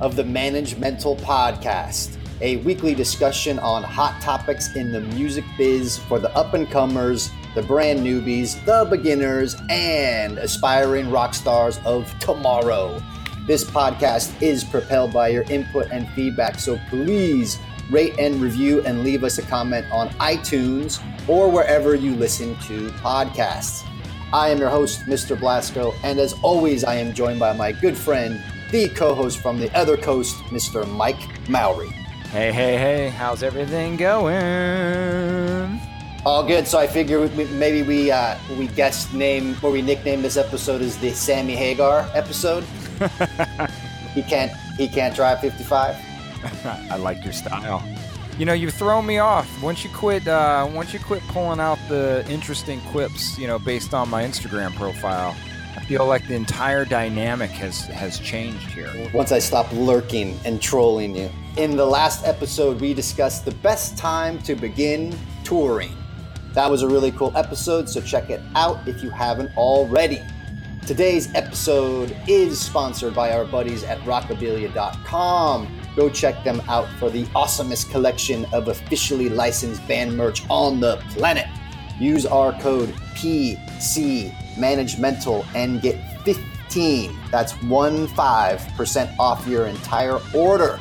of the Managemental Podcast, a weekly discussion on hot topics in the music biz for the up and comers, the brand newbies, the beginners, and aspiring rock stars of tomorrow. This podcast is propelled by your input and feedback, so please rate and review and leave us a comment on iTunes or wherever you listen to podcasts. I am your host, Mr. Blasko, and as always, I am joined by my good friend, the co host from the other coast, Mr. Mike Mowery. Hey, hey, hey, how's everything going? All good. So I figure we, maybe we uh, we guest name or we nickname this episode as the Sammy Hagar episode. he can't he can't drive 55. I like your style. You know, you've thrown me off. Once you quit, uh, once you quit pulling out the interesting quips, you know, based on my Instagram profile, feel like the entire dynamic has has changed here. Once I stop lurking and trolling you. In the last episode, we discussed the best time to begin touring. That was a really cool episode, so check it out if you haven't already. Today's episode is sponsored by our buddies at rockabilia.com. Go check them out for the awesomest collection of officially licensed band merch on the planet. Use our code PC Managemental and get 15, that's 15% off your entire order.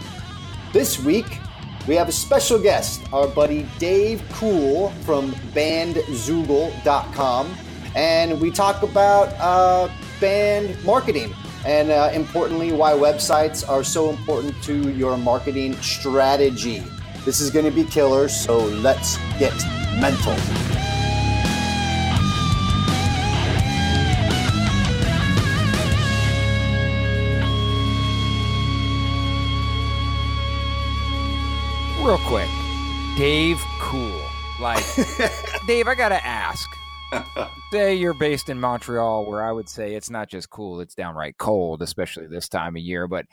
This week, we have a special guest, our buddy Dave Cool from bandzoogle.com, and we talk about uh, band marketing and uh, importantly, why websites are so important to your marketing strategy. This is going to be killer, so let's get mental. Real quick, Dave Cool. Like, Dave, I gotta ask. say you're based in Montreal, where I would say it's not just cool, it's downright cold, especially this time of year. But,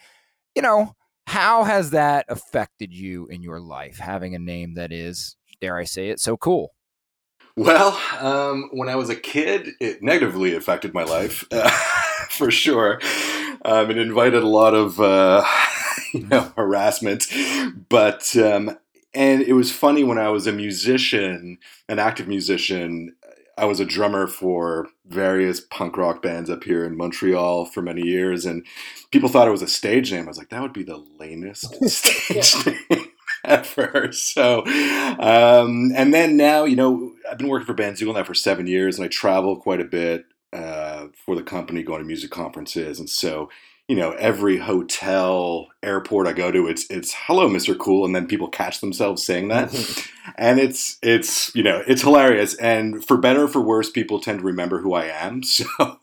you know, how has that affected you in your life, having a name that is, dare I say it, so cool? Well, um, when I was a kid, it negatively affected my life, uh, for sure. Um, it invited a lot of, uh, you know, harassment. But, um, and it was funny when I was a musician, an active musician, I was a drummer for various punk rock bands up here in Montreal for many years, and people thought it was a stage name. I was like, that would be the lamest stage name ever. So, um, and then now, you know, I've been working for Bandzoogle now for seven years, and I travel quite a bit uh, for the company, going to music conferences, and so you know every hotel airport i go to it's it's hello mr cool and then people catch themselves saying that. And it's it's you know it's hilarious. And for better or for worse people tend to remember who i am. So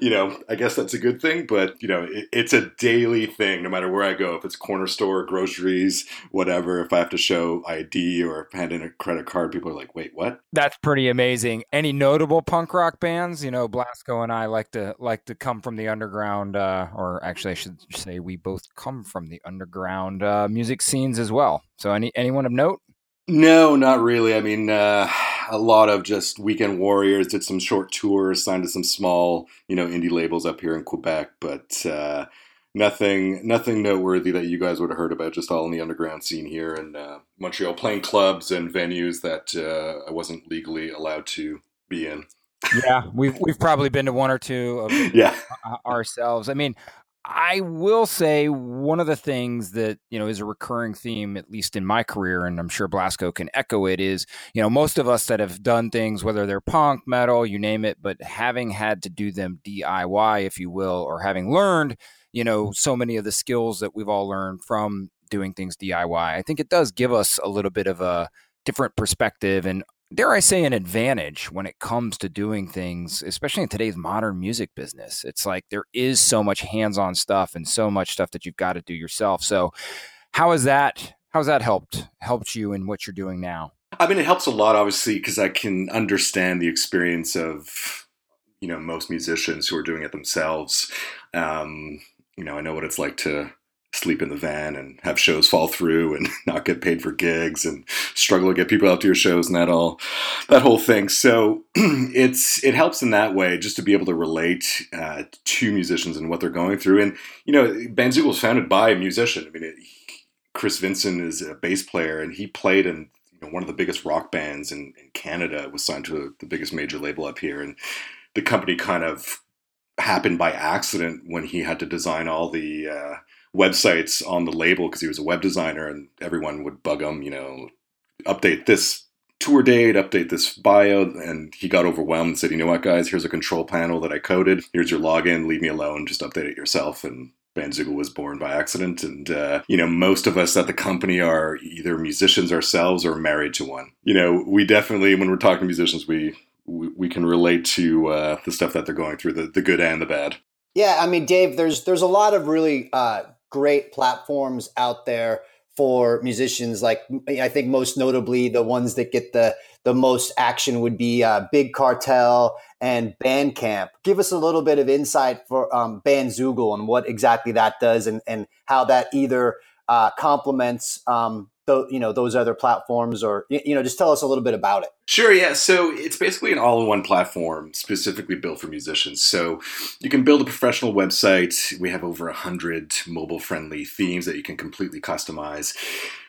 you know i guess that's a good thing but you know it, it's a daily thing no matter where i go. If it's corner store groceries whatever if i have to show id or hand in a credit card people are like wait what? That's pretty amazing. Any notable punk rock bands? You know blasko and i like to like to come from the underground uh, or actually i should say we both come from the underground uh, music scenes as well so any anyone of note no, not really. I mean, uh, a lot of just weekend warriors did some short tours, signed to some small, you know, indie labels up here in Quebec, but uh, nothing, nothing noteworthy that you guys would have heard about. Just all in the underground scene here in uh, Montreal, playing clubs and venues that uh, I wasn't legally allowed to be in. yeah, we've we've probably been to one or two of yeah ourselves. I mean, I will say one of the things that you know is a recurring theme, at least in my career, and I'm sure Blasko can echo it. Is you know most of us that have done things, whether they're punk, metal, you name it, but having had to do them DIY, if you will, or having learned, you know, so many of the skills that we've all learned from doing things DIY, I think it does give us a little bit of a different perspective and dare I say, an advantage when it comes to doing things, especially in today's modern music business. It's like there is so much hands-on stuff and so much stuff that you've got to do yourself. So, how has that how's that helped helped you in what you're doing now? I mean, it helps a lot, obviously, because I can understand the experience of you know most musicians who are doing it themselves. Um, you know, I know what it's like to sleep in the van and have shows fall through and not get paid for gigs and struggle to get people out to your shows and that all that whole thing. So it's it helps in that way just to be able to relate uh, to musicians and what they're going through. And you know bandzoogle was founded by a musician. I mean it, chris vinson is a bass player and he played in you know, one of the biggest rock bands in, in canada was signed to a, the biggest major label up here. And the company kind of happened by accident when he had to design all the uh, websites on the label because he was a web designer and everyone would bug him, you know, update this tour date, update this bio. And he got overwhelmed and said, you know what, guys, here's a control panel that I coded. Here's your login. Leave me alone. Just update it yourself. And Bandzoogle was born by accident. And, uh, you know, most of us at the company are either musicians ourselves or married to one. You know, we definitely, when we're talking to musicians, we, we, we can relate to uh, the stuff that they're going through, the, the good and the bad. Yeah, I mean, Dave, there's there's a lot of really uh, great platforms out there for musicians. Like I think most notably, the ones that get the the most action would be uh, Big Cartel and Bandcamp. Give us a little bit of insight for um, Bandzoogle and what exactly that does, and and how that either uh, complements um, th- you know those other platforms or you know just tell us a little bit about it. Sure yeah. So it's basically an all-in-one platform specifically built for musicians. So you can build a professional website. We have over 100 mobile friendly themes that you can completely customize.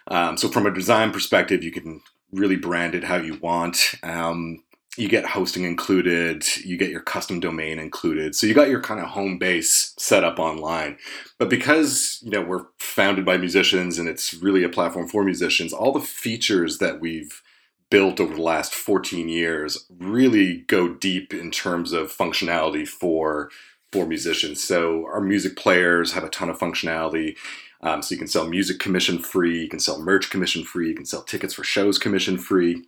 Um, so from a design perspective you can really brand it how you want. Um, you get hosting included, you get your custom domain included. So you got your kind of home base set up online. But because, you know, we're founded by musicians and it's really a platform for musicians, all the features that we've built over the last 14 years really go deep in terms of functionality for for musicians. So our music players have a ton of functionality. Um, so you can sell music commission free, you can sell merch commission free, you can sell tickets for shows commission free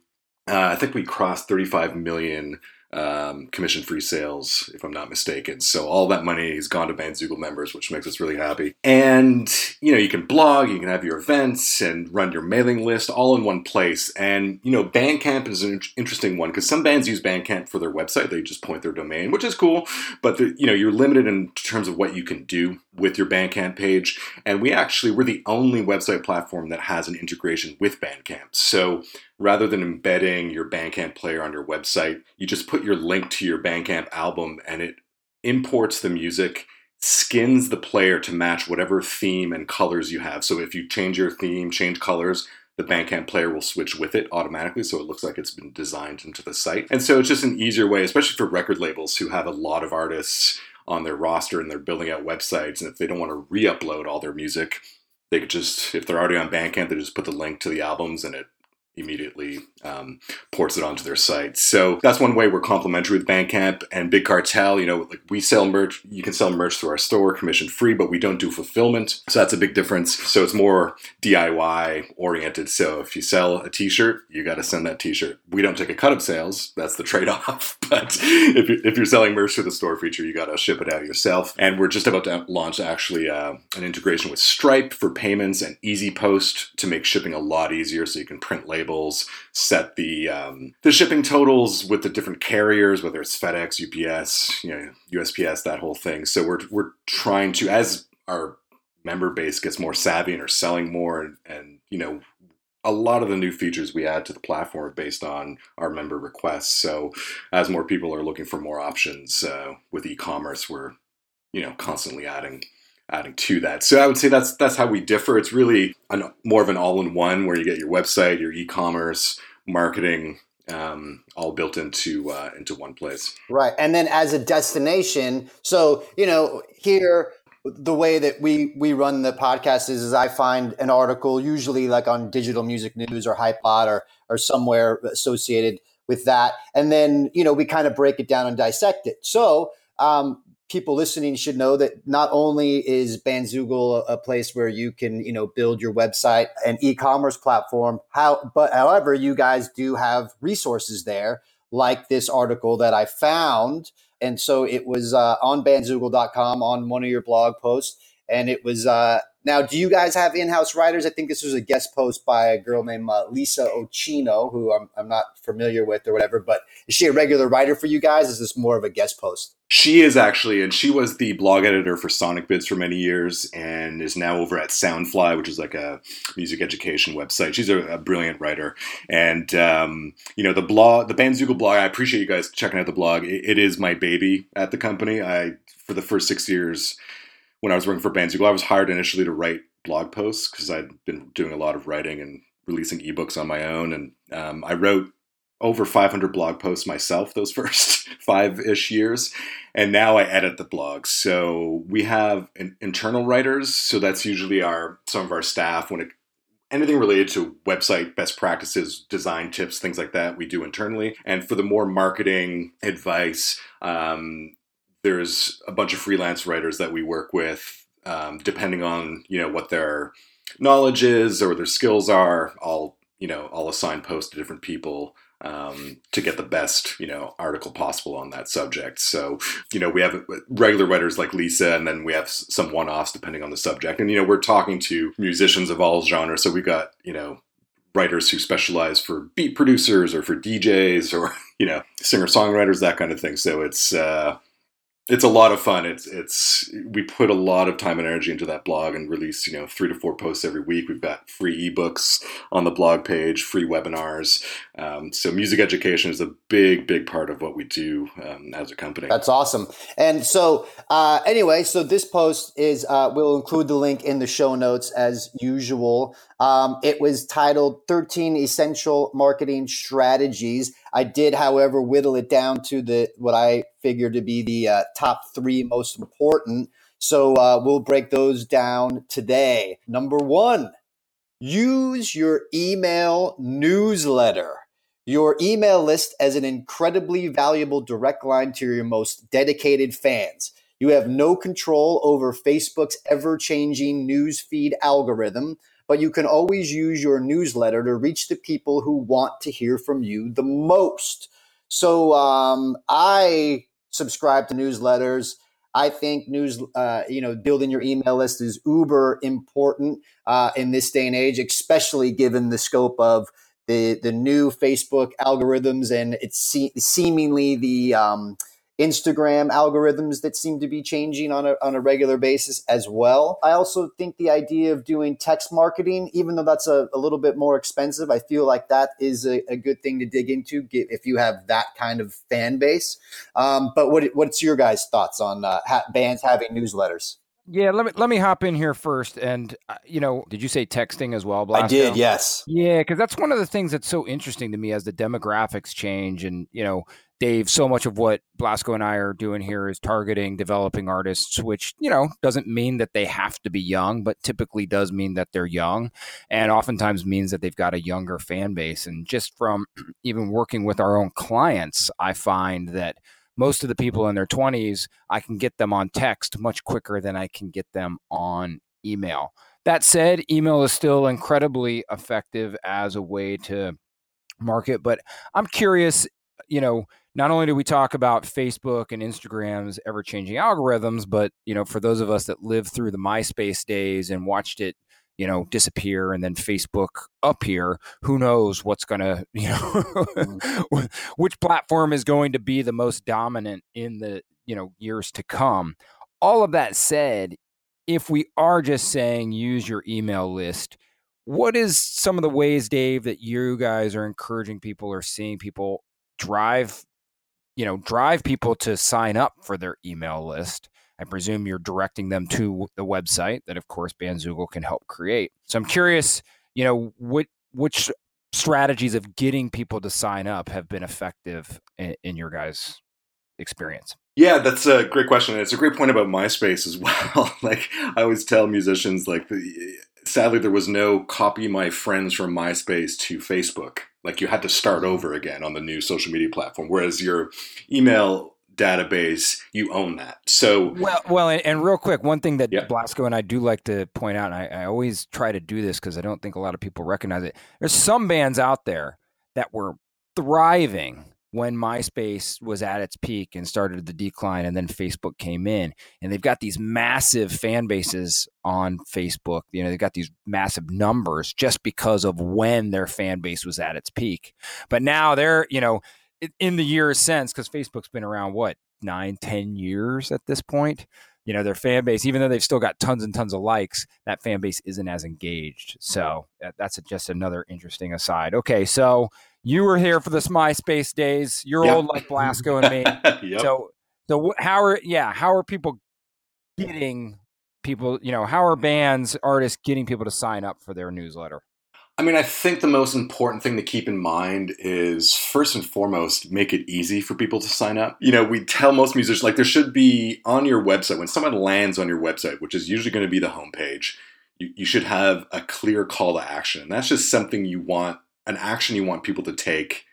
uh, I think we crossed 35 million um, commission free sales, if I'm not mistaken. So all that money has gone to Bandzoogle members, which makes us really happy. And you know, you can blog, you can have your events, and run your mailing list all in one place. And you know, Bandcamp is an interesting one because some bands use Bandcamp for their website; they just point their domain, which is cool. But the, you know, you're limited in terms of what you can do with your Bandcamp page. And we actually we're the only website platform that has an integration with Bandcamp. So rather than embedding your Bandcamp player on your website, you just put your link to your Bandcamp album and it imports the music, skins the player to match whatever theme and colors you have. So if you change your theme, change colors, the Bandcamp player will switch with it automatically, so it looks like it's been designed into the site. And so it's just an easier way, especially for record labels who have a lot of artists on their roster and they're building out websites. And if they don't want to re upload all their music, they could just, if they're already on Bandcamp, they just put the link to the albums and it immediately um, ports it onto their site. So that's one way we're complementary with Bandcamp and Big Cartel. You know, like we sell merch, you can sell merch through our store, commission free, but we don't do fulfillment. So that's a big difference. So it's more DIY oriented. So if you sell a T-shirt, you got to send that T-shirt. We don't take a cut of sales. That's the trade-off. But if, you, if you're selling merch through the store feature, you got to ship it out yourself. And we're just about to launch actually uh, an integration with Stripe for payments and Easy Post to make shipping a lot easier. So you can print labels set the um, the shipping totals with the different carriers, whether it's FedEx, UPS, you know, USPS, that whole thing. So we're we're trying to as our member base gets more savvy and are selling more, and, and you know, a lot of the new features we add to the platform are based on our member requests. So as more people are looking for more options uh, with e-commerce, we're you know constantly adding adding to that. So I would say that's that's how we differ. It's really an, more of an all-in-one where you get your website, your e-commerce, marketing, um, all built into uh, into one place. Right, and then as a destination, so you know here the way that we we run the podcast is, is I find an article usually like on Digital Music News or Hypebot or or somewhere associated with that, and then you know we kind of break it down and dissect it. So um, people listening should know that not only is Bandzoogle a, place where you can, you know, build your website and e-commerce platform, how, but however, you guys do have resources there, like this article that I found. And so it was uh, on bandzoogle.com on one of your blog posts. And it was uh, now, do you guys have in-house writers? I think this was a guest post by a girl named uh, Lisa Occhino, who I'm, I'm not familiar with or whatever. But is she a regular writer for you guys? Is this more of a guest post? She is actually, and she was the blog editor for Sonicbids for many years, and is now over at Soundfly, which is like a music education website. She's a, a brilliant writer, and um, you know the blog, the Bandzoogle blog. I appreciate you guys checking out the blog. it, it is my baby at the company. I for the first six years when I was working for Bandzoogle, I was hired initially to write blog posts because I'd been doing a lot of writing and releasing ebooks on my own, and um, I wrote over 500 blog posts myself those first five ish years. And now I edit the blogs. So we have internal writers. So that's usually our some of our staff when it anything related to website best practices, design tips, things like that, we do internally. And for the more marketing advice, um, there's a bunch of freelance writers that we work with, um, depending on you know what their knowledge is or their skills are. I'll you know I'll assign posts to different people um, to get the best you know article possible on that subject. So you know we have regular writers like Lisa, and then we have some one-offs depending on the subject. And you know we're talking to musicians of all genres, so we've got you know writers who specialize for beat producers or for DJs or you know singer songwriters that kind of thing. So it's uh, it's a lot of fun. It's it's we put a lot of time and energy into that blog and release you know three to four posts every week. We've got free ebooks on the blog page, free webinars. Um, so music education is a big big part of what we do um, as a company. That's awesome. And so uh, anyway, so this post is uh, we'll include the link in the show notes as usual. Um, it was titled 13 Essential Marketing Strategies. I did, however, whittle it down to the what I figure to be the uh, top three most important. So uh, we'll break those down today. Number one, use your email newsletter. Your email list as an incredibly valuable direct line to your most dedicated fans. You have no control over Facebook's ever changing newsfeed algorithm but you can always use your newsletter to reach the people who want to hear from you the most. So um, I subscribe to newsletters. I think news, uh, you know, building your email list is uber important uh, in this day and age, especially given the scope of the the new Facebook algorithms and it's se- seemingly the um, Instagram algorithms that seem to be changing on a, on a regular basis as well. I also think the idea of doing text marketing, even though that's a, a little bit more expensive, I feel like that is a, a good thing to dig into get, if you have that kind of fan base. Um, but what, what's your guys' thoughts on uh, ha- bands having newsletters? Yeah, let me let me hop in here first, and uh, you know, did you say texting as well? Blasko? I did, yes. Yeah, because that's one of the things that's so interesting to me as the demographics change, and you know, Dave, so much of what Blasko and I are doing here is targeting developing artists, which, you know, doesn't mean that they have to be young, but typically does mean that they're young and oftentimes means that they've got a younger fan base. And just from even working with our own clients, I find that most of the people in their 20s, I can get them on text much quicker than I can get them on email. That said, email is still incredibly effective as a way to market, but I'm curious, you know, not only do we talk about Facebook and Instagram's ever changing algorithms, but you know, for those of us that lived through the MySpace days and watched it, you know, disappear and then Facebook appear, who knows what's going to, you know, mm-hmm. which platform is going to be the most dominant in the, you know, years to come. All of that said, if we are just saying use your email list, what is some of the ways, Dave, that you guys are encouraging people or seeing people drive you know drive people to sign up for their email list i presume you're directing them to the website that of course bandzoogle can help create so i'm curious you know what which strategies of getting people to sign up have been effective in, in your guys experience yeah, that's a great question. it's a great point about MySpace as well. like I always tell musicians, like the, sadly there was no copy my friends from MySpace to Facebook. Like you had to start over again on the new social media platform. Whereas your email database, you own that. So well, well, and, and real quick, one thing that Yeah. Blasko and I do like to point out, and I, I always try to do this because I don't think a lot of people recognize it. There's some bands out there that were thriving when MySpace was at its peak and started the decline, and then Facebook came in, and they've got these massive fan bases on Facebook. You know, they've got these massive numbers just because of when their fan base was at its peak. But now they're, you know, in the years since, because Facebook's been around what nine, ten years at this point. You know, their fan base, even though they've still got tons and tons of likes, that fan base isn't as engaged. So that- that's just another interesting aside. Okay, so you were here for this MySpace days. You're Yep. old like Blasko and me. yep. So, so how are yeah? How are people getting people? You know, how are bands, artists getting people to sign up for their newsletter? I mean, I think the most important thing to keep in mind is first and foremost, make it easy for people to sign up. You know, we tell most musicians, like, there should be on your website, when someone lands on your website, which is usually going to be the homepage, you, you should have a clear call to action. And that's just something you want, an action you want people to take,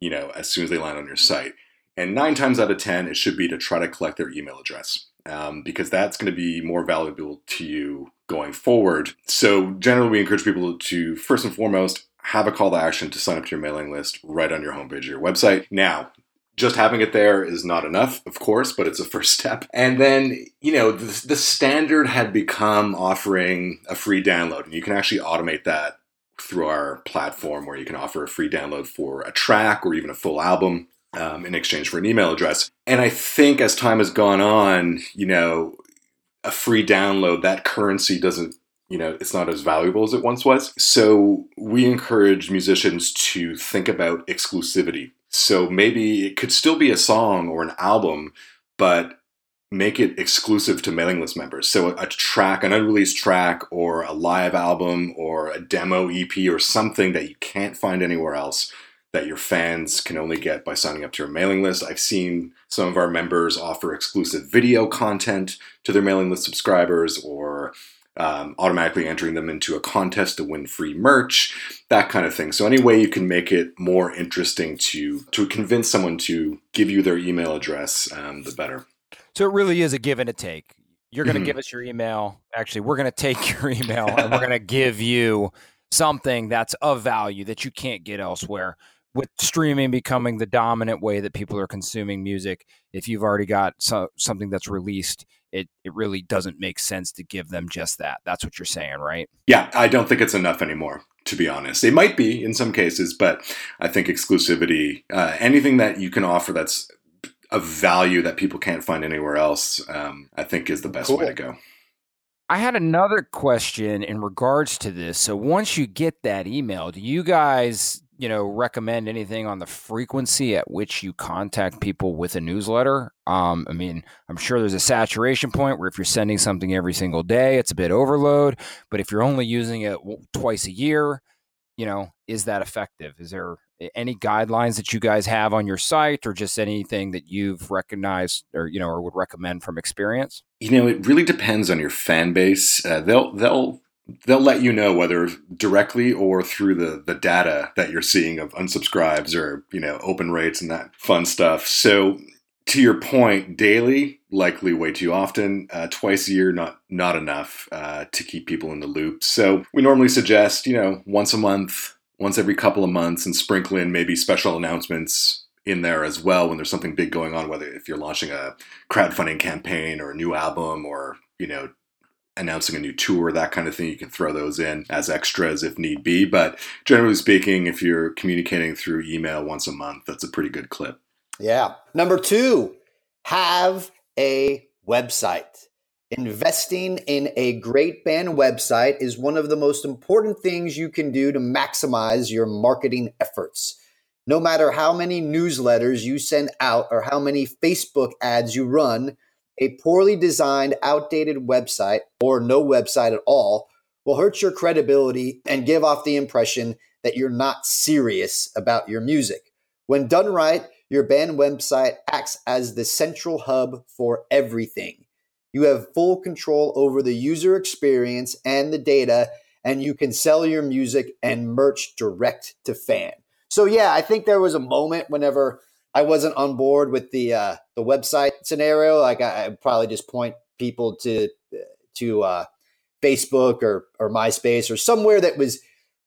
you know, as soon as they land on your site. And nine times out of 10, it should be to try to collect their email address um, because that's going to be more valuable to you going forward. So, generally, we encourage people to first and foremost have a call to action to sign up to your mailing list right on your homepage of your website. Now, just having it there is not enough, of course, but it's a first step. And then, you know, the, the standard had become offering a free download, and you can actually automate that through our platform where you can offer a free download for a track or even a full album um, in exchange for an email address. And I think as time has gone on, you know, a free download, that currency doesn't, you know, it's not as valuable as it once was. So we encourage musicians to think about exclusivity. So maybe it could still be a song or an album, but make it exclusive to mailing list members. So a track, an unreleased track, or a live album, or a demo EP, or something that you can't find anywhere else that your fans can only get by signing up to your mailing list. I've seen some of our members offer exclusive video content to their mailing list subscribers or um, automatically entering them into a contest to win free merch, that kind of thing. So any way you can make it more interesting to to convince someone to give you their email address, um, the better. So it really is a give and a take. You're going to Mhm. give us your email. Actually, we're going to take your email and we're going to give you something that's of value that you can't get elsewhere. With streaming becoming the dominant way that people are consuming music, if you've already got so, something that's released, it, it really doesn't make sense to give them just that. That's what you're saying, right? Yeah, I don't think it's enough anymore, to be honest. It might be in some cases, but I think exclusivity, uh, anything that you can offer that's of value that people can't find anywhere else, um, I think is the best way to go. I had another question in regards to this. So once you get that email, do you guys, you know, recommend anything on the frequency at which you contact people with a newsletter? Um, I mean, I'm sure there's a saturation point where if you're sending something every single day, it's a bit overload. But if you're only using it twice a year, you know, is that effective? Is there any guidelines that you guys have on your site, or just anything that you've recognized, or you know, or would recommend from experience? You know, it really depends on your fan base. Uh, they'll they'll they'll let you know whether directly or through the the data that you're seeing of unsubscribes or you know open rates and that fun stuff. So to your point, daily likely way too often. Uh, twice a year, not not enough uh, to keep people in the loop. So we normally suggest you know once a month, once every couple of months, and sprinkle in maybe special announcements in there as well when there's something big going on. Whether if you're launching a crowdfunding campaign or a new album or you know announcing a new tour, that kind of thing. You can throw those in as extras if need be. But generally speaking, if you're communicating through email once a month, that's a pretty good clip. Yeah. Number two, have a website. Investing in a great band website is one of the most important things you can do to maximize your marketing efforts. No matter how many newsletters you send out or how many Facebook ads you run, a poorly designed, outdated website or no website at all will hurt your credibility and give off the impression that you're not serious about your music. When done right, your band website acts as the central hub for everything. You have full control over the user experience and the data, and you can sell your music and merch direct to fan. So, yeah, I think there was a moment whenever I wasn't on board with the uh, the website scenario, like I, I'd probably just point people to to uh, Facebook or or MySpace or somewhere that was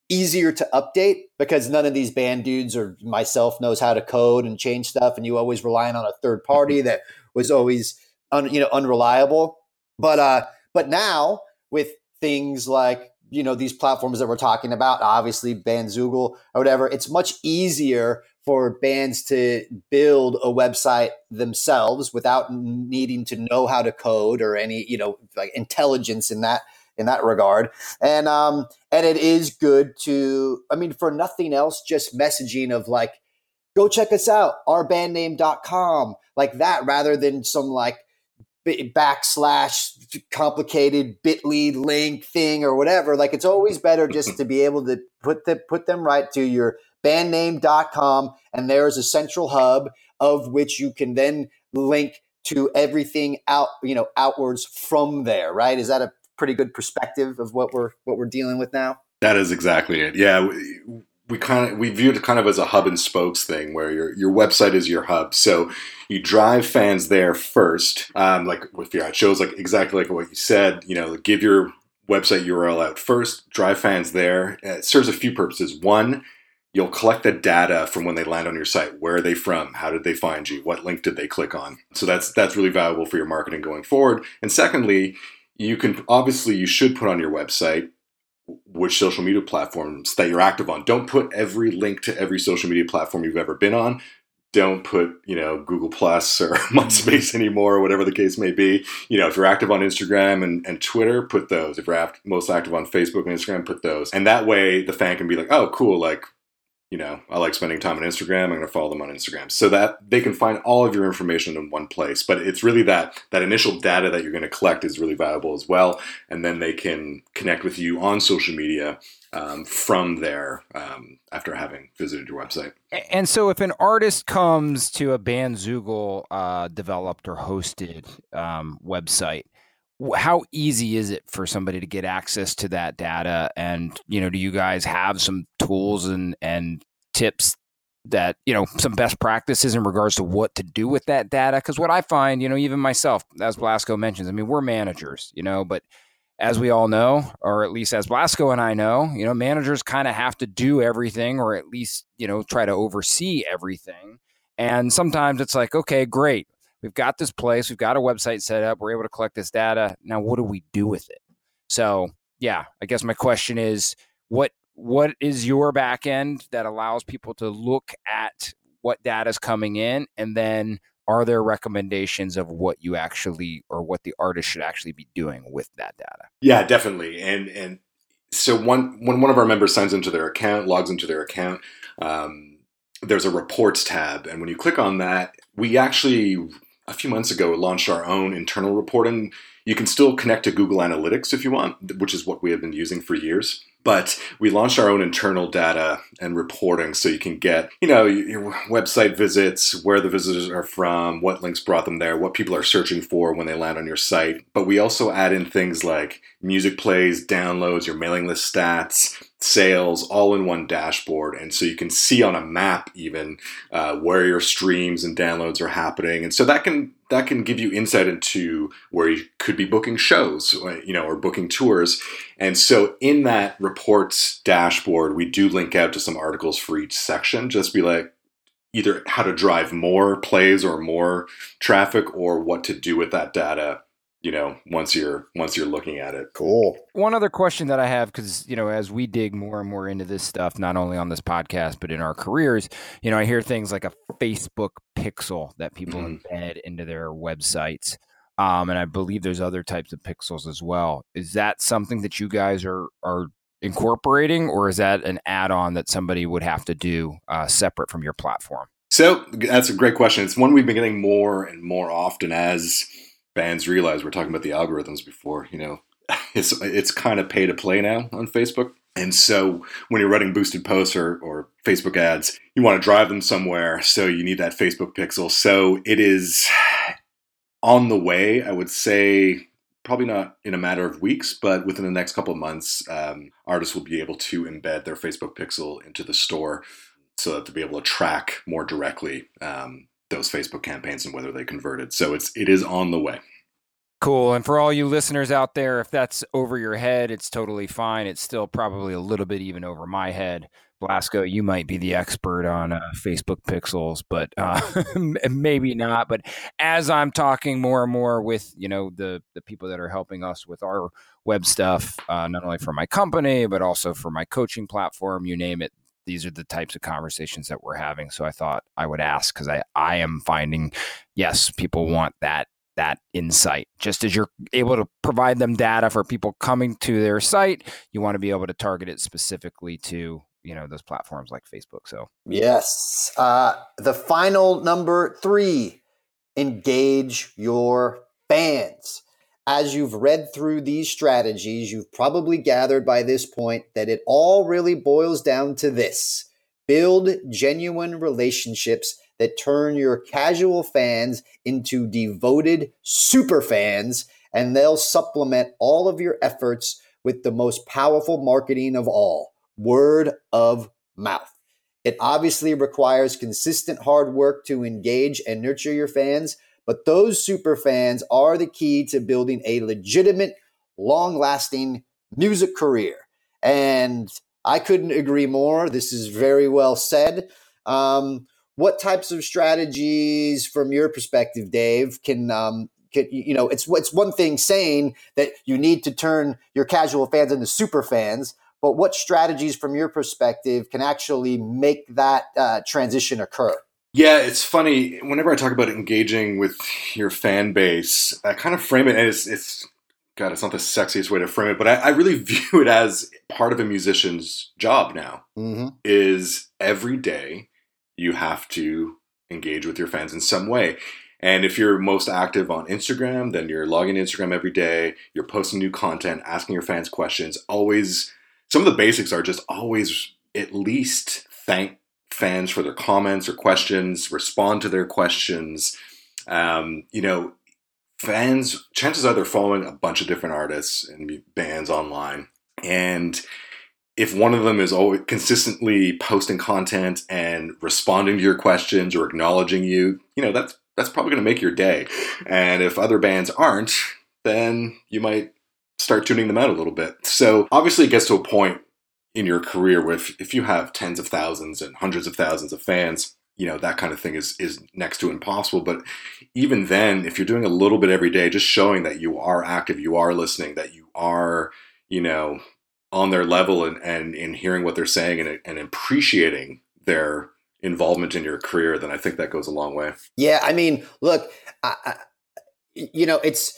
easier to update because none of these band dudes or myself knows how to code and change stuff, and you always relying on a third party that was always un, you know unreliable. But uh, but now with things like you know these platforms that we're talking about, obviously Bandzoogle or whatever, it's much easier for bands to build a website themselves without needing to know how to code or any you know like intelligence in that in that regard. And um and it is good to i mean for nothing else just messaging of like go check us out ourbandname.com like that rather than some like backslash complicated bitly link thing or whatever. Like it's always better just to be able to put the put them right to your bandname.com and there is a central hub of which you can then link to everything out you know outwards from there right? Is that a pretty good perspective of what we're what we're dealing with now? That is exactly it. Yeah we, we kind of we viewed it kind of as a hub and spokes thing where your your website is your hub. So you drive fans there first um, like with your shows like exactly like what you said you know give your website url out first drive fans there. It serves a few purposes. One you'll collect the data from when they land on your site. Where are they from? How did they find you? What link did they click on? So that's that's really valuable for your marketing going forward. And secondly, you can obviously you should put on your website which social media platforms that you're active on. Don't put every link to every social media platform you've ever been on. Don't put, you know, Google Plus or mm-hmm. MySpace anymore, or whatever the case may be. You know, if you're active on Instagram and, and Twitter, put those. If you're act- most active on Facebook and Instagram, put those. And that way the fan can be like, oh, cool, like you know, I like spending time on Instagram. I'm going to follow them on Instagram so that they can find all of your information in one place. But it's really that that initial data that you're going to collect is really valuable as well, and then they can connect with you on social media um, from there um, after having visited your website. And so, if an artist comes to a Bandzoogle uh, developed or hosted um, website, how easy is it for somebody to get access to that data? And you know do you guys have some tools and and tips that you know some best practices in regards to what to do with that data? Because what i find you know even myself as blasko mentions i mean we're managers you know but as we all know or at least as blasko and i know you know managers kind of have to do everything or at least you know try to oversee everything. And sometimes it's like okay great we've got this place, we've got a website set up, we're able to collect this data. Now, what do we do with it? So, yeah, I guess my question is what what is your back end that allows people to look at what data is coming in and then are there recommendations of what you actually or what the artist should actually be doing with that data yeah definitely and and so one when one of our members signs into their account logs into their account um, there's a reports tab and when you click on that we actually a few months ago we launched our own internal reporting. You can still connect to Google Analytics if you want, which is what we have been using for years. But we launched our own internal data and reporting so you can get, you know, your website visits, where the visitors are from, what links brought them there, what people are searching for when they land on your site. But we also add in things like music plays, downloads, your mailing list stats, sales all in one dashboard and so you can see on a map even uh, where your streams and downloads are happening and so that can that can give you insight into where you could be booking shows uh, you know or booking tours. And so in that reports dashboard we do link out to some articles for each section. Just be like either how to drive more plays or more traffic or what to do with that data you know once you're once you're looking at it. Cool. One other question that i have because you know as we dig more and more into this stuff not only on this podcast but in our careers you know i hear things like a facebook pixel that people mm. embed into their websites um, and i believe there's other types of pixels as well. Is that something that you guys are are incorporating or is that an add-on that somebody would have to do uh, separate from your platform? So that's a great question. It's one we've been getting more and more often as bands realize we're talking about the algorithms before you know. It's it's kind of pay to play now on facebook. And so when you're running boosted posts or, or facebook ads you want to drive them somewhere so you need that facebook pixel. So it is on the way i would say probably not in a matter of weeks but within the next couple of months um, artists will be able to embed their facebook pixel into the store so that to be able to track more directly um, those Facebook campaigns and whether they converted. So it's it is on the way. Cool. And for all you listeners out there, if that's over your head, it's totally fine. It's still probably a little bit even over my head. Blasko, you might be the expert on uh, Facebook pixels, but uh, maybe not. But as I'm talking more and more with you know the the people that are helping us with our web stuff, uh, not only for my company but also for my coaching platform, you name it. These are the types of conversations that we're having. So I thought I would ask because I I am finding yes, people want that that insight. Just as you're able to provide them data for people coming to their site, you want to be able to target it specifically to you know those platforms like Facebook. So yes, uh, the final number three: engage your fans. As you've read through these strategies, you've probably gathered by this point that it all really boils down to this build genuine relationships that turn your casual fans into devoted super fans, and they'll supplement all of your efforts with the most powerful marketing of all word of mouth. It obviously requires consistent hard work to engage and nurture your fans, but those super fans are the key to building a legitimate, long lasting music career. And I couldn't agree more. This is very well said. Um, what types of strategies, from your perspective, Dave, can um, you know, it's it's one thing saying that you need to turn your casual fans into super fans, but what strategies from your perspective can actually make that uh, transition occur? Yeah, it's funny. Whenever I talk about engaging with your fan base, I kind of frame it as it's God, it's not the sexiest way to frame it, but I, I really view it as part of a musician's job now. Mm-hmm. Is every day you have to engage with your fans in some way. And if you're most active on Instagram, then you're logging Instagram every day, you're posting new content, asking your fans questions, always some of the basics are just always at least thank fans for their comments or questions, respond to their questions. Um, you know, fans, chances are they're following a bunch of different artists and bands online. And if one of them is always consistently posting content and responding to your questions or acknowledging you, you know, that's that's probably going to make your day. And if other bands aren't, then you might start tuning them out a little bit. So obviously, it gets to a point in your career with if, you have tens of thousands and hundreds of thousands of fans, you know that kind of thing is is next to impossible. But even then, if you're doing a little bit every day, just showing that you are active, you are listening, that you are, you know, on their level and and in hearing what they're saying and and appreciating their involvement in your career, then I think that goes a long way. Yeah, I mean, look, I, I, you know, it's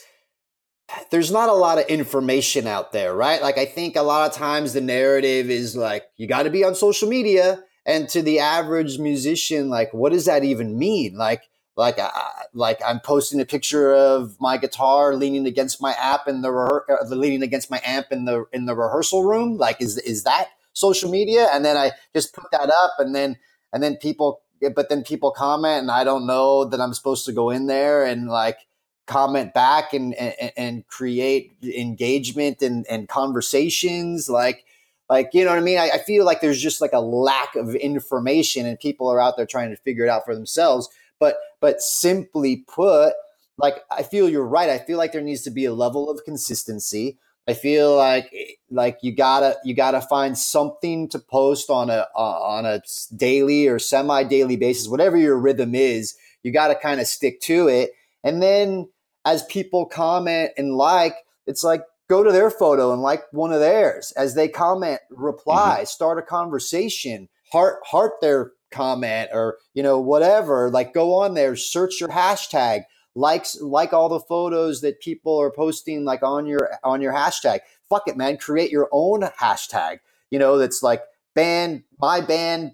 there's not a lot of information out there, right? Like I think a lot of times the narrative is like you got to be on social media and to the average musician like what does that even mean? Like like I, like I'm posting a picture of my guitar leaning against my app in the uh, leaning against my amp in the in the rehearsal room. Like is is that social media? And then I just put that up and then and then people but then people comment and I don't know that I'm supposed to go in there and like comment back and and, and create engagement and, and conversations like like you know what i mean? I, I, feel like there's just like a lack of information and people are out there trying to figure it out for themselves. But but simply put like i feel you're right. I feel like there needs to be a level of consistency. I feel like eh, like you gotta you gotta find something to post on a on a daily or semi daily basis whatever your rhythm is you gotta kind of stick to it. And then as people comment and like, it's like go to their photo and like one of theirs. As they comment, reply, mm-hmm. start a conversation, heart heart their comment or you know whatever. Like go on there, search your hashtag, likes like all the photos that people are posting like on your on your hashtag. Fuck it, man. Create your own hashtag. You know that's like band my band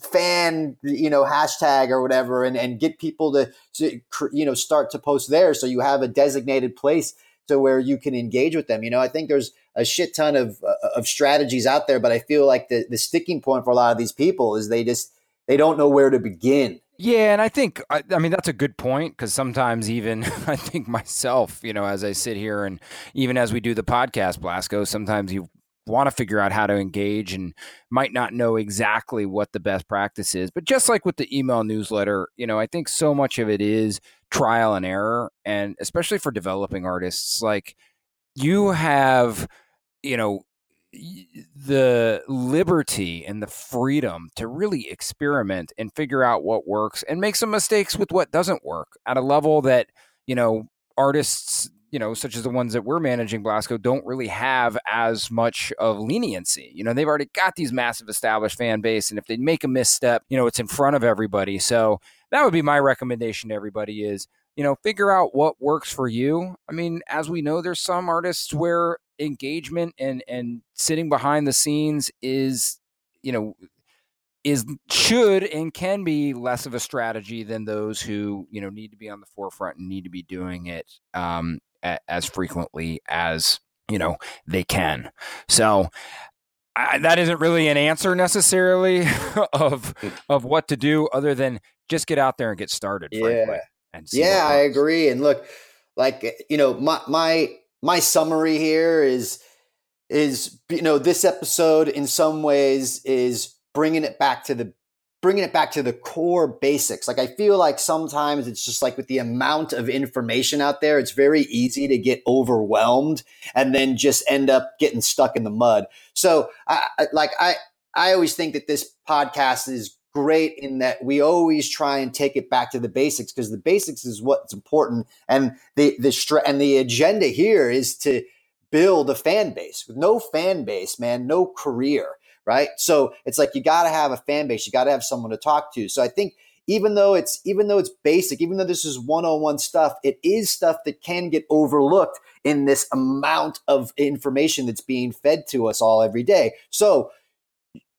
fan you know hashtag or whatever and, and get people to, to you know start to post there so you have a designated place to where you can engage with them. You know i think there's a shit ton of uh, of strategies out there but i feel like the the sticking point for a lot of these people is they just they don't know where to begin. Yeah, and I think I, I mean that's a good point because sometimes even I think myself, you know, as I sit here and even as we do the podcast, Blasko, sometimes you want to figure out how to engage and might not know exactly what the best practice is. But just like with the email newsletter, you know, I think so much of it is trial and error. And especially for developing artists, like you have, you know, the liberty and the freedom to really experiment and figure out what works and make some mistakes with what doesn't work at a level that, you know, artists you know, such as the ones that we're managing, Blasko, don't really have as much of leniency. You know, they've already got these massive established fan base, and if they make a misstep, you know, it's in front of everybody. So that would be my recommendation to everybody: is you know, figure out what works for you. I mean, as we know, there's some artists where engagement and and sitting behind the scenes is, you know, is should and can be less of a strategy than those who you know need to be on the forefront and need to be doing it um, a, as frequently as you know they can. So I, that isn't really an answer necessarily of hmm. of what to do, other than just get out there and get started. Yeah, and yeah, I agree. And look, like you know, my my my summary here is is you know this episode in some ways is bringing it back to the bringing it back to the core basics. Like I feel like sometimes it's just like with the amount of information out there, it's very easy to get overwhelmed and then just end up getting stuck in the mud. So I, like I I always think that this podcast is great in that we always try and take it back to the basics because the basics is what's important and the the stra- and the agenda here is to build a fan base. With no fan base, man, no career right? So it's like you got to have a fan base, you got to have someone to talk to. So I think even though it's even though it's basic, even though this is one-on-one stuff, it is stuff that can get overlooked in this amount of information that's being fed to us all every day. So,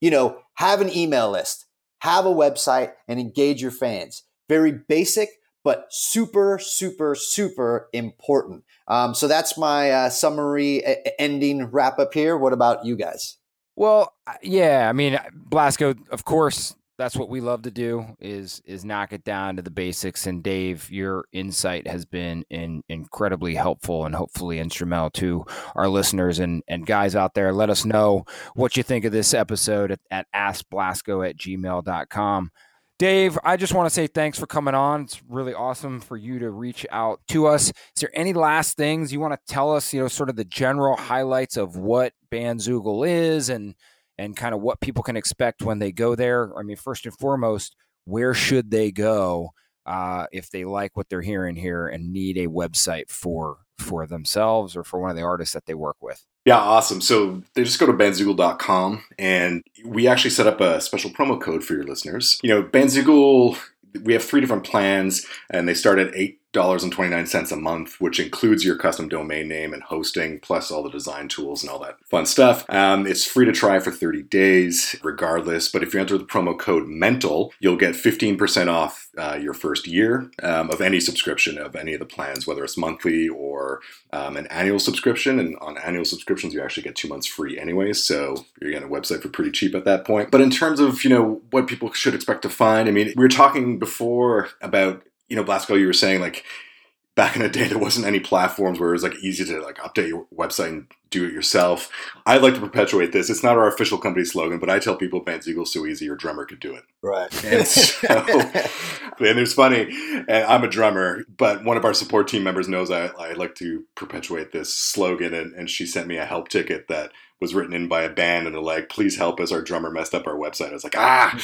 you know, have an email list, have a website and engage your fans. Very basic, but super, super, super important. Um, so that's my uh, summary ending wrap up here. What about you guys? Well, yeah, I mean, Blasko, of course, that's what we love to do is is knock it down to the basics. And Dave, your insight has been in, incredibly helpful and hopefully instrumental to our listeners and, and guys out there. Let us know what you think of this episode at, at askblasko at gmail.com. Dave, I just want to say thanks for coming on. It's really awesome for you to reach out to us. Is there any last things you want to tell us, you know, sort of the general highlights of what Bandzoogle is and and kind of what people can expect when they go there? I mean, first and foremost, where should they go uh, if they like what they're hearing here and need a website for for themselves or for one of the artists that they work with? Yeah, awesome. So they just go to bandzoogle.com and we actually set up a special promo code for your listeners. You know, Bandzoogle, we have three different plans and they start at eight $8.29 a month, which includes your custom domain name and hosting, plus all the design tools and all that fun stuff. Um, it's free to try for 30 days, regardless. But if you enter the promo code MENTAL, you'll get 15% off uh, your first year um, of any subscription of any of the plans, whether it's monthly or um, an annual subscription. And on annual subscriptions, you actually get two months free anyway. So you're getting a website for pretty cheap at that point. But in terms of, you know, what people should expect to find, I mean, we were talking before about you know, Blasko, you were saying like back in the day there wasn't any platforms where it was like easy to like update your website and do it yourself. I'd like to perpetuate this. It's not our official company slogan, but I tell people Bandzoogle's so easy your drummer could do it. Right. And so and it's funny, and I'm a drummer, but one of our support team members knows I, I like to perpetuate this slogan and, and she sent me a help ticket that was written in by a band and they're like, please help us, our drummer messed up our website. I was like, ah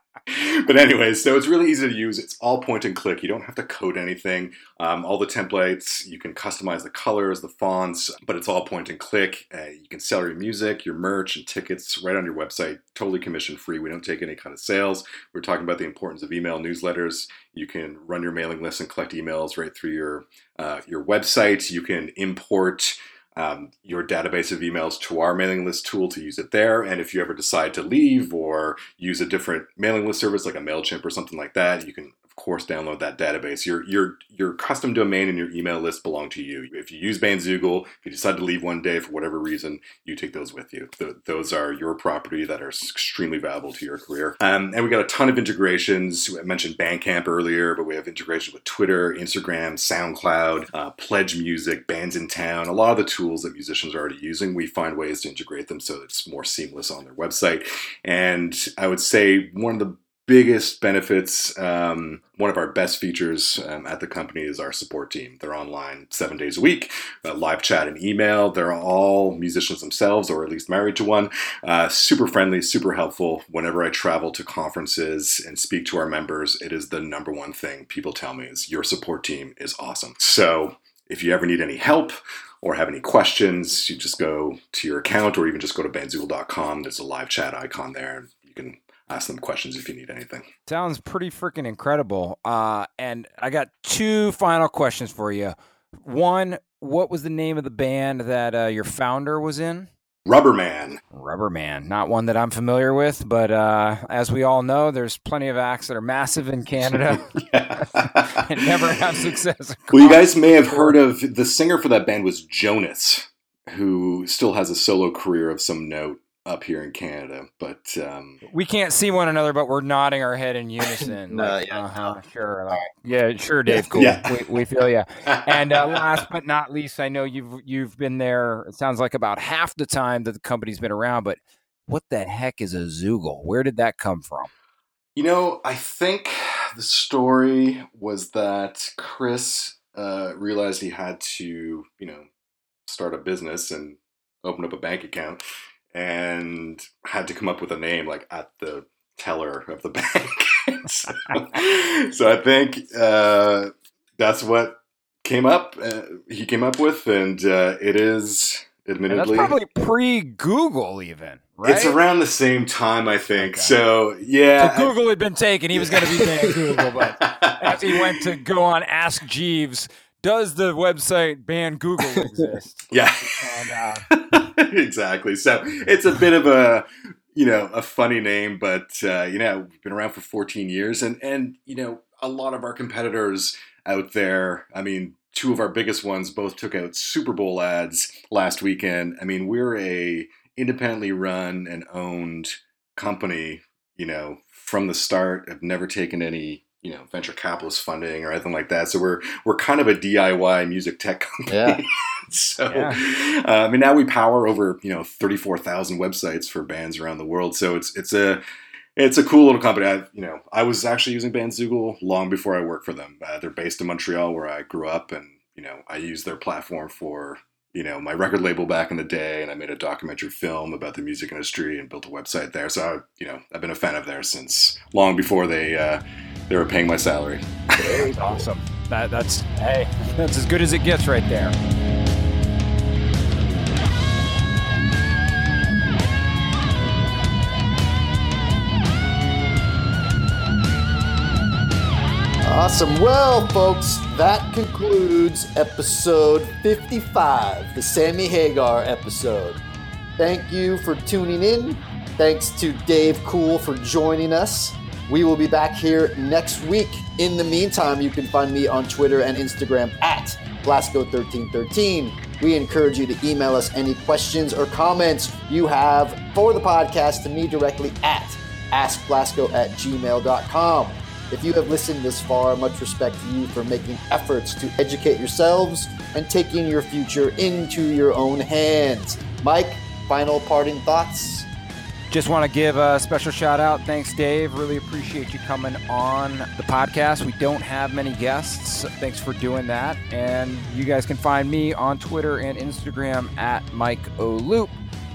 but anyways, so it's really easy to use. It's all point and click. You don't have to code anything. Um, all the templates, you can customize the colors, the fonts, but it's all point and click. Uh, you can sell your music, your merch, and tickets right on your website, totally commission free. We don't take any kind of sales. We're talking about the importance of email newsletters. You can run your mailing list and collect emails right through your uh, your website. You can import um, your database of emails to our mailing list tool to use it there. And if you ever decide to leave or use a different mailing list service like a MailChimp or something like that, you can, of course, download that database. Your your your custom domain and your email list belong to you. If you use Bandzoogle, if you decide to leave one day for whatever reason, you take those with you. Th- those are your property that are extremely valuable to your career. Um, and we got a ton of integrations. I mentioned Bandcamp earlier, but we have integrations with Twitter, Instagram, SoundCloud, uh, Pledge Music, Bands in Town. A lot of the tools that musicians are already using, we find ways to integrate them so it's more seamless on their website. And I would say one of the biggest benefits, um, one of our best features um, at the company is our support team. They're online seven days a week, uh, live chat and email. They're all musicians themselves, or at least married to one. Uh, super friendly, super helpful. Whenever I travel to conferences and speak to our members, it is the number one thing people tell me is your support team is awesome. So if you ever need any help, or have any questions, you just go to your account or even just go to bandzoogle.com. There's a live chat icon there. You can ask them questions if you need anything. Sounds pretty freaking incredible. Uh, and I got two final questions for you. One, what was the name of the band that uh, your founder was in? Rubberman. Rubberman, not one that I'm familiar with, but uh, as we all know, there's plenty of acts that are massive in Canada and never have success. Well, you guys may have heard of the singer for that band was Jonas, who still has a solo career of some note up here in Canada, but um, we can't see one another, but we're nodding our head in unison. No, like, yeah. uh-huh, sure, like, yeah, sure, Dave. Cool, Yeah. we, we feel you. And uh, last but not least, I know you've you've been there. It sounds like about half the time that the company's been around. But what the heck is a Zoogle? Where did that come from? You know, I think the story was that Chris uh, realized he had to, you know, start a business and open up a bank account and had to come up with a name like at the teller of the bank. so, so I think uh, that's what came up. Uh, he came up with, and uh, it is And that's admittedly probably pre-Google, even right? it's around the same time, I think. Okay. So yeah, So Google had been taken. He was going to be saying Google, but as he went to go on Ask Jeeves, does the website ban Google exist? yeah. And uh, exactly. So it's a bit of a you know a funny name, but uh, you know we've been around for 14 years, and and you know a lot of our competitors out there. I mean, two of our biggest ones both took out Super Bowl ads last weekend. I mean, we're a independently run and owned company. You know, from the start, have never taken any you know venture capitalist funding or anything like that. So we're we're kind of a DIY music tech company. Yeah. so Yeah. uh, I mean now we power over you know thirty four thousand websites for bands around the world. So it's it's a it's a cool little company. I you know I was actually using Bandzoogle long before I worked for them. Uh, they're based in Montreal where I grew up, and you know I used their platform for you know my record label back in the day, and I made a documentary film about the music industry and built a website there. So I, you know I've been a fan of theirs since long before they uh, they were paying my salary. awesome. That, that's hey, that's as good as it gets right there. Awesome. Well, folks, that concludes episode 55, the Sammy Hagar episode. Thank you for tuning in. Thanks to Dave Cool for joining us. We will be back here next week. In the meantime, you can find me on Twitter and Instagram at Blasko1313. We encourage you to email us any questions or comments you have for the podcast to me directly at askblasko at gmail.com. If you have listened this far, much respect to you for making efforts to educate yourselves and taking your future into your own hands. Mike, final parting thoughts? Just want to give a special shout out. Thanks, Dave. Really appreciate you coming on the podcast. We don't have many guests. Thanks for doing that. And you guys can find me on Twitter and Instagram at Mike O'Loop.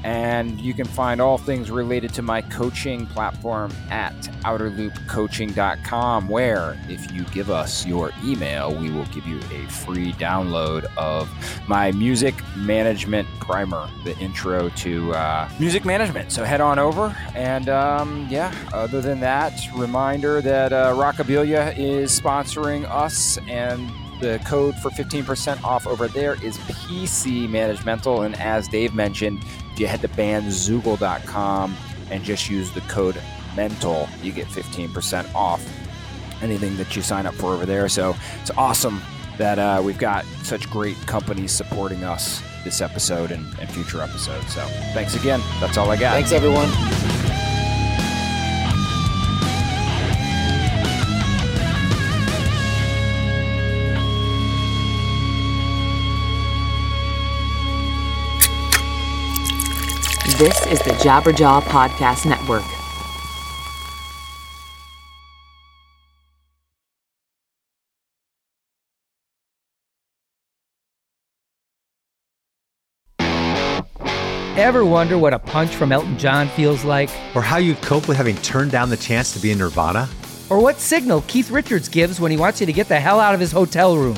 And you can find all things related to my coaching platform at outerloopcoaching.com, where if you give us your email, we will give you a free download of my music management primer, the intro to uh, music management. So head on over. And um, yeah, other than that, reminder that uh, Rockabilia is sponsoring us and the code for 15% off over there is PC Managemental. And as Dave mentioned, you head to bandzoogle.com and just use the code MENTAL, you get 15% off. anything that you sign up for over there. So it's awesome that uh, we've got such great companies supporting us this episode and, and future episodes. So thanks again. That's all I got. Thanks, everyone. This is the Jabberjaw Podcast Network. Ever wonder what a punch from Elton John feels like? Or how you'd cope with having turned down the chance to be in Nirvana? Or what signal Keith Richards gives when he wants you to get the hell out of his hotel room?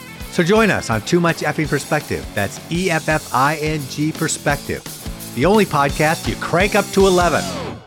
So join us on Too Much Effing Perspective. That's E F F I N G Perspective. The only podcast you crank up to 11.